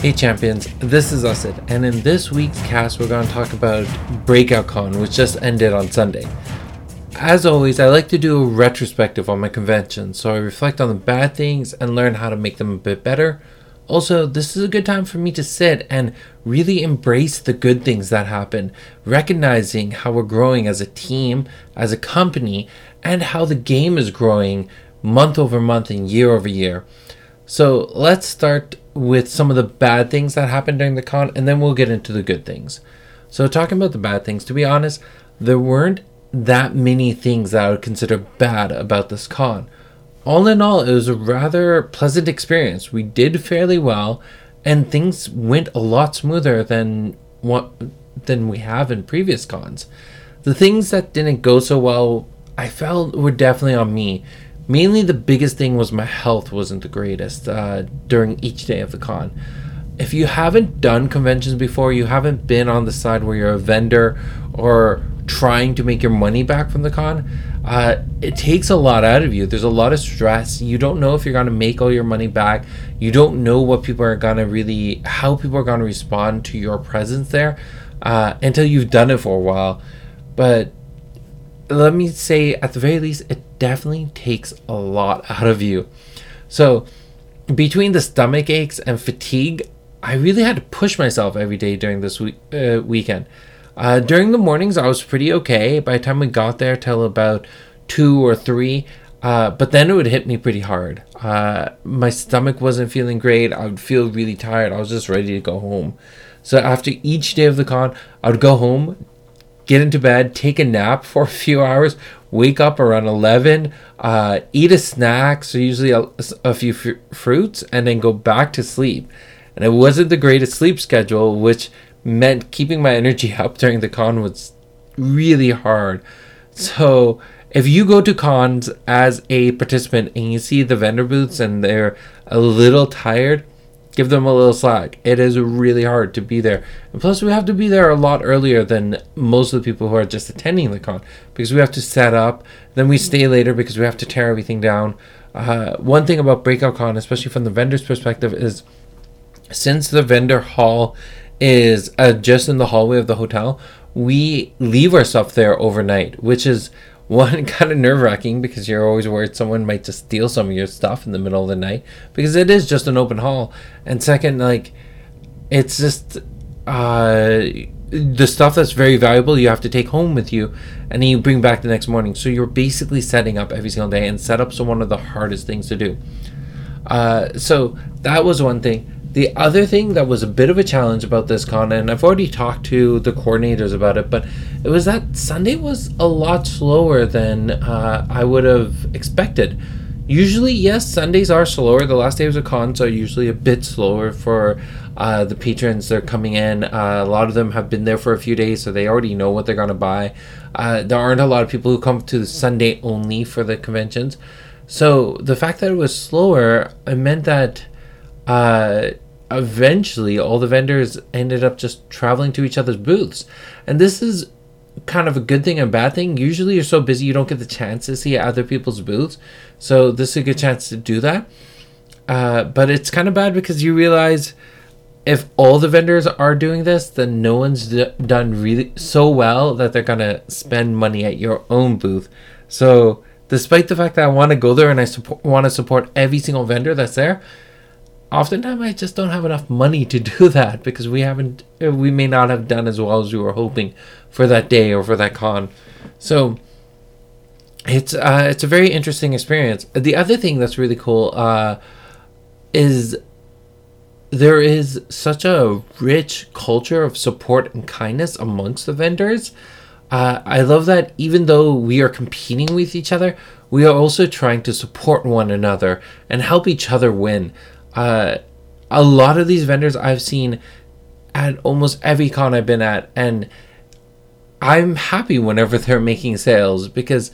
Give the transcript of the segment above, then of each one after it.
Hey champions, this is Usid, and in this week's cast, we're going to talk about Breakout Con, which just ended on Sunday. As always, I like to do a retrospective on my convention, so I reflect on the bad things and learn how to make them a bit better. Also, this is a good time for me to sit and really embrace the good things that happen, recognizing how we're growing as a team, as a company, and how the game is growing month over month and year over year. So let's start with some of the bad things that happened during the con, and then we'll get into the good things. So, talking about the bad things, to be honest, there weren't that many things that I would consider bad about this con. All in all, it was a rather pleasant experience. We did fairly well, and things went a lot smoother than what than we have in previous cons. The things that didn't go so well, I felt were definitely on me mainly the biggest thing was my health wasn't the greatest uh, during each day of the con. If you haven't done conventions before you haven't been on the side where you're a vendor or trying to make your money back from the con uh, it takes a lot out of you. There's a lot of stress. You don't know if you're going to make all your money back. You don't know what people are going to really how people are going to respond to your presence there uh, until you've done it for a while. But let me say at the very least it definitely takes a lot out of you. So between the stomach aches and fatigue i really had to push myself every day during this week, uh, weekend. Uh, during the mornings i was pretty okay. By the time we got there till about two or three uh, but then it would hit me pretty hard. Uh, my stomach wasn't feeling great. I would feel really tired. I was just ready to go home. So after each day of the con i would go home get into bed, take a nap for a few hours, wake up around 11, uh, eat a snack, so usually a, a few fr- fruits, and then go back to sleep. And it wasn't the greatest sleep schedule, which meant keeping my energy up during the con was really hard. So if you go to cons as a participant and you see the vendor booths and they're a little tired, give them a little slack. It is really hard to be there. And plus, we have to be there a lot earlier than most of the people who are just attending the con because we have to set up. Then we stay later because we have to tear everything down. Uh, one thing about Breakout Con, especially from the vendor's perspective, is since the vendor hall is uh, just in the hallway of the hotel, we leave our stuff there overnight, which is one kind of nerve wracking because you're always worried someone might just steal some of your stuff in the middle of the night because it is just an open hall. And second, like, it's just uh, the stuff that's very valuable you have to take home with you and then you bring back the next morning. So you're basically setting up every single day, and setups are one of the hardest things to do. Uh, so that was one thing. The other thing that was a bit of a challenge about this con, and I've already talked to the coordinators about it, but it was that Sunday was a lot slower than uh, I would have expected. Usually, yes, Sundays are slower. The last days of cons are usually a bit slower for uh, the patrons. They're coming in. Uh, a lot of them have been there for a few days, so they already know what they're going to buy. Uh, there aren't a lot of people who come to Sunday only for the conventions. So the fact that it was slower, it meant that uh, eventually all the vendors ended up just traveling to each other's booths. And this is kind of a good thing and bad thing. Usually you're so busy you don't get the chance to see other people's booths. So this is a good chance to do that. Uh, but it's kind of bad because you realize if all the vendors are doing this, then no one's d- done really so well that they're gonna spend money at your own booth. So despite the fact that I want to go there and I support, want to support every single vendor that's there, oftentimes I just don't have enough money to do that because we haven't, we may not have done as well as we were hoping for that day or for that con. So it's uh, it's a very interesting experience. The other thing that's really cool uh, is there is such a rich culture of support and kindness amongst the vendors uh, I love that even though we are competing with each other, we are also trying to support one another and help each other win. Uh, a lot of these vendors I've seen at almost every con I've been at, and I'm happy whenever they're making sales because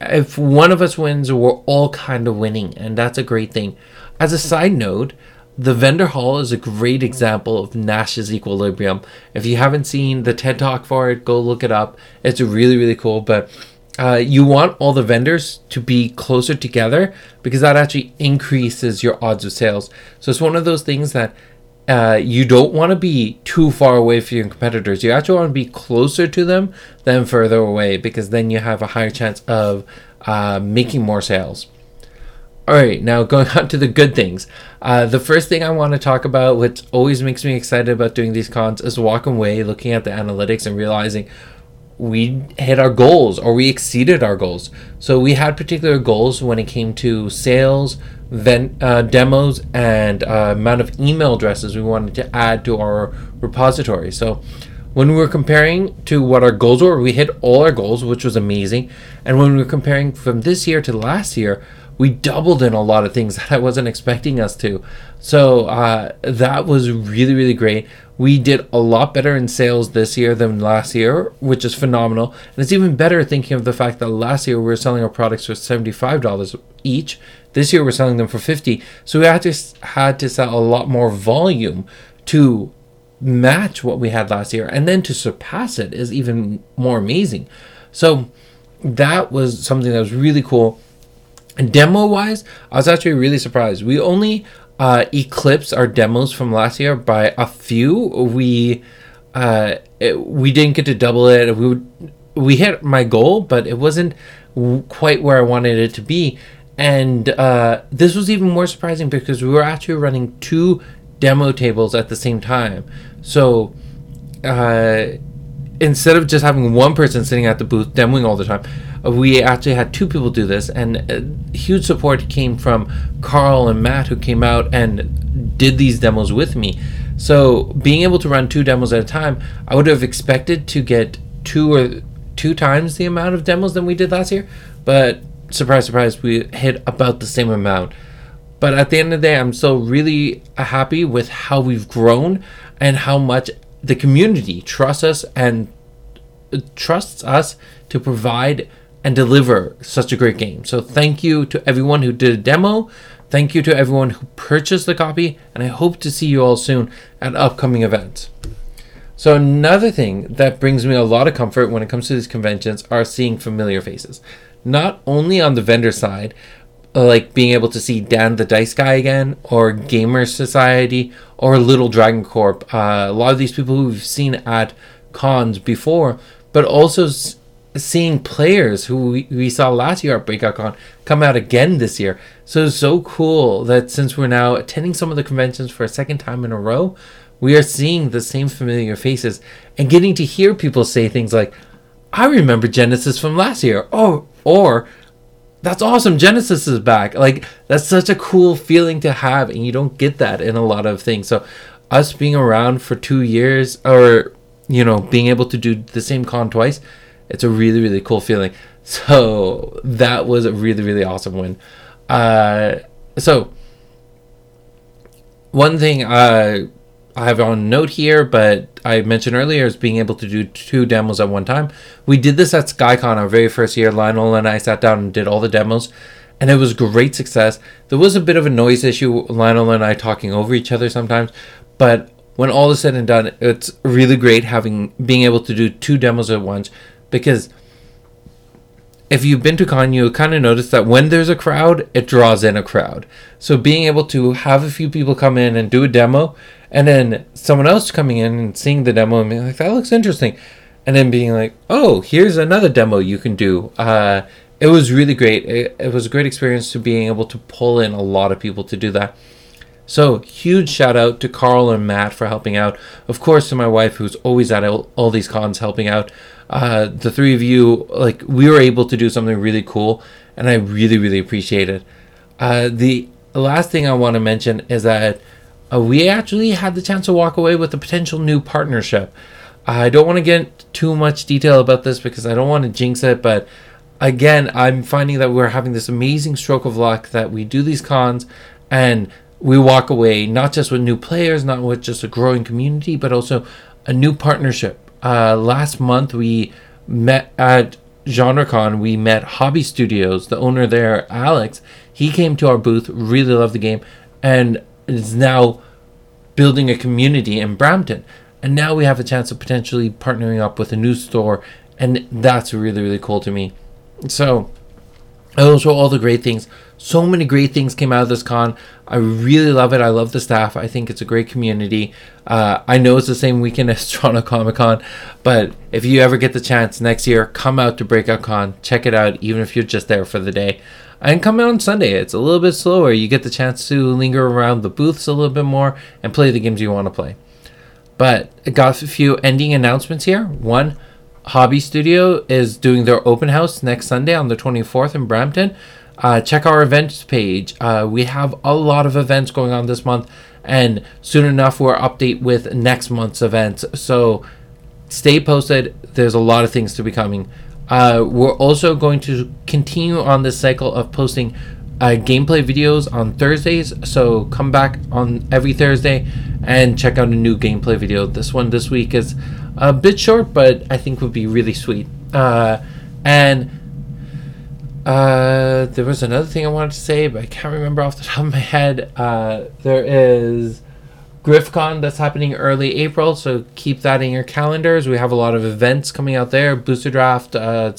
if one of us wins, we're all kind of winning, and that's a great thing. As a side note, the vendor hall is a great example of Nash's equilibrium. If you haven't seen the TED talk for it, go look it up. It's really really cool. But uh, you want all the vendors to be closer together because that actually increases your odds of sales. So it's one of those things that uh, you don't want to be too far away from your competitors. You actually want to be closer to them than further away because then you have a higher chance of uh, making more sales. All right, now going on to the good things. Uh, the first thing I want to talk about, which always makes me excited about doing these cons, is walking away, looking at the analytics, and realizing we hit our goals or we exceeded our goals. So we had particular goals when it came to sales, then uh, demos, and uh, amount of email addresses we wanted to add to our repository. So when we were comparing to what our goals were, we hit all our goals, which was amazing. And when we were comparing from this year to last year, we doubled in a lot of things that I wasn't expecting us to. So uh, that was really, really great. We did a lot better in sales this year than last year, which is phenomenal. And it's even better thinking of the fact that last year we were selling our products for $75 each. This year we're selling them for 50. So we had to had to sell a lot more volume to match what we had last year and then to surpass it is even more amazing. So that was something that was really cool. And demo wise, I was actually really surprised. We only uh, eclipsed our demos from last year by a few. We uh, it, we didn't get to double it. We would, we hit my goal, but it wasn't quite where I wanted it to be. And uh, this was even more surprising because we were actually running two demo tables at the same time. So uh, instead of just having one person sitting at the booth demoing all the time, we actually had two people do this, and uh, huge support came from Carl and Matt, who came out and did these demos with me. So being able to run two demos at a time, I would have expected to get two or two times the amount of demos than we did last year, but surprise, surprise, we hit about the same amount. But at the end of the day, I'm still really happy with how we've grown and how much the community trusts us and uh, trusts us to provide and deliver such a great game. So thank you to everyone who did a demo. Thank you to everyone who purchased the copy, and I hope to see you all soon at upcoming events. So another thing that brings me a lot of comfort when it comes to these conventions are seeing familiar faces. Not only on the vendor side, like being able to see Dan the Dice Guy again, or Gamer Society, or Little Dragon Corp. Uh, a lot of these people who we've seen at cons before, but also seeing players who we, we saw last year at Breakout Con come out again this year. So it's so cool that since we're now attending some of the conventions for a second time in a row, we are seeing the same familiar faces and getting to hear people say things like, I remember Genesis from last year. Oh, or that's awesome. Genesis is back. Like that's such a cool feeling to have, and you don't get that in a lot of things. So, us being around for two years, or you know, being able to do the same con twice, it's a really really cool feeling. So that was a really really awesome win. Uh, so one thing uh, I have on note here, but I mentioned earlier is being able to do two demos at one time. We did this at SkyCon our very first year. Lionel and I sat down and did all the demos, and it was great success. There was a bit of a noise issue, Lionel and I talking over each other sometimes, but when all is said and done, it's really great having being able to do two demos at once because if you've been to con, you kind of notice that when there's a crowd, it draws in a crowd. So being able to have a few people come in and do a demo, and then someone else coming in and seeing the demo and being like, "That looks interesting," and then being like, "Oh, here's another demo you can do." Uh, it was really great. It, it was a great experience to being able to pull in a lot of people to do that. So huge shout out to Carl and Matt for helping out. Of course, to my wife who's always at all, all these cons helping out. Uh, the three of you, like we were able to do something really cool, and I really really appreciate it. Uh, the last thing I want to mention is that uh, we actually had the chance to walk away with a potential new partnership. I don't want to get too much detail about this because I don't want to jinx it, but again, I'm finding that we're having this amazing stroke of luck that we do these cons and we walk away not just with new players, not with just a growing community, but also a new partnership. Uh, last month, we met at GenreCon. We met Hobby Studios, the owner there, Alex. He came to our booth, really loved the game, and is now building a community in Brampton. And now we have a chance of potentially partnering up with a new store, and that's really, really cool to me. So, those all the great things. So many great things came out of this con. I really love it. I love the staff. I think it's a great community. Uh, I know it's the same weekend as Toronto Comic Con, but if you ever get the chance next year, come out to Breakout Con. Check it out, even if you're just there for the day. And come out on Sunday. It's a little bit slower. You get the chance to linger around the booths a little bit more and play the games you want to play. But I got a few ending announcements here. One, Hobby Studio is doing their open house next Sunday on the 24th in Brampton. Uh, check our events page. Uh, we have a lot of events going on this month, and soon enough we'll update with next month's events. So stay posted. There's a lot of things to be coming. Uh, we're also going to continue on this cycle of posting uh, gameplay videos on Thursdays. So come back on every Thursday and check out a new gameplay video. This one this week is a bit short, but I think would be really sweet. Uh, and uh, there was another thing I wanted to say, but I can't remember off the top of my head. Uh, there is GriffCon that's happening early April, so keep that in your calendars. We have a lot of events coming out there: booster draft, uh,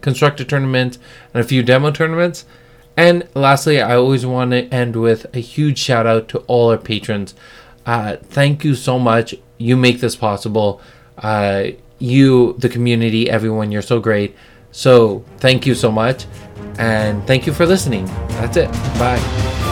constructor tournament, and a few demo tournaments. And lastly, I always want to end with a huge shout out to all our patrons. Uh, thank you so much. You make this possible. Uh, you, the community, everyone, you're so great. So thank you so much. And thank you for listening. That's it. Bye.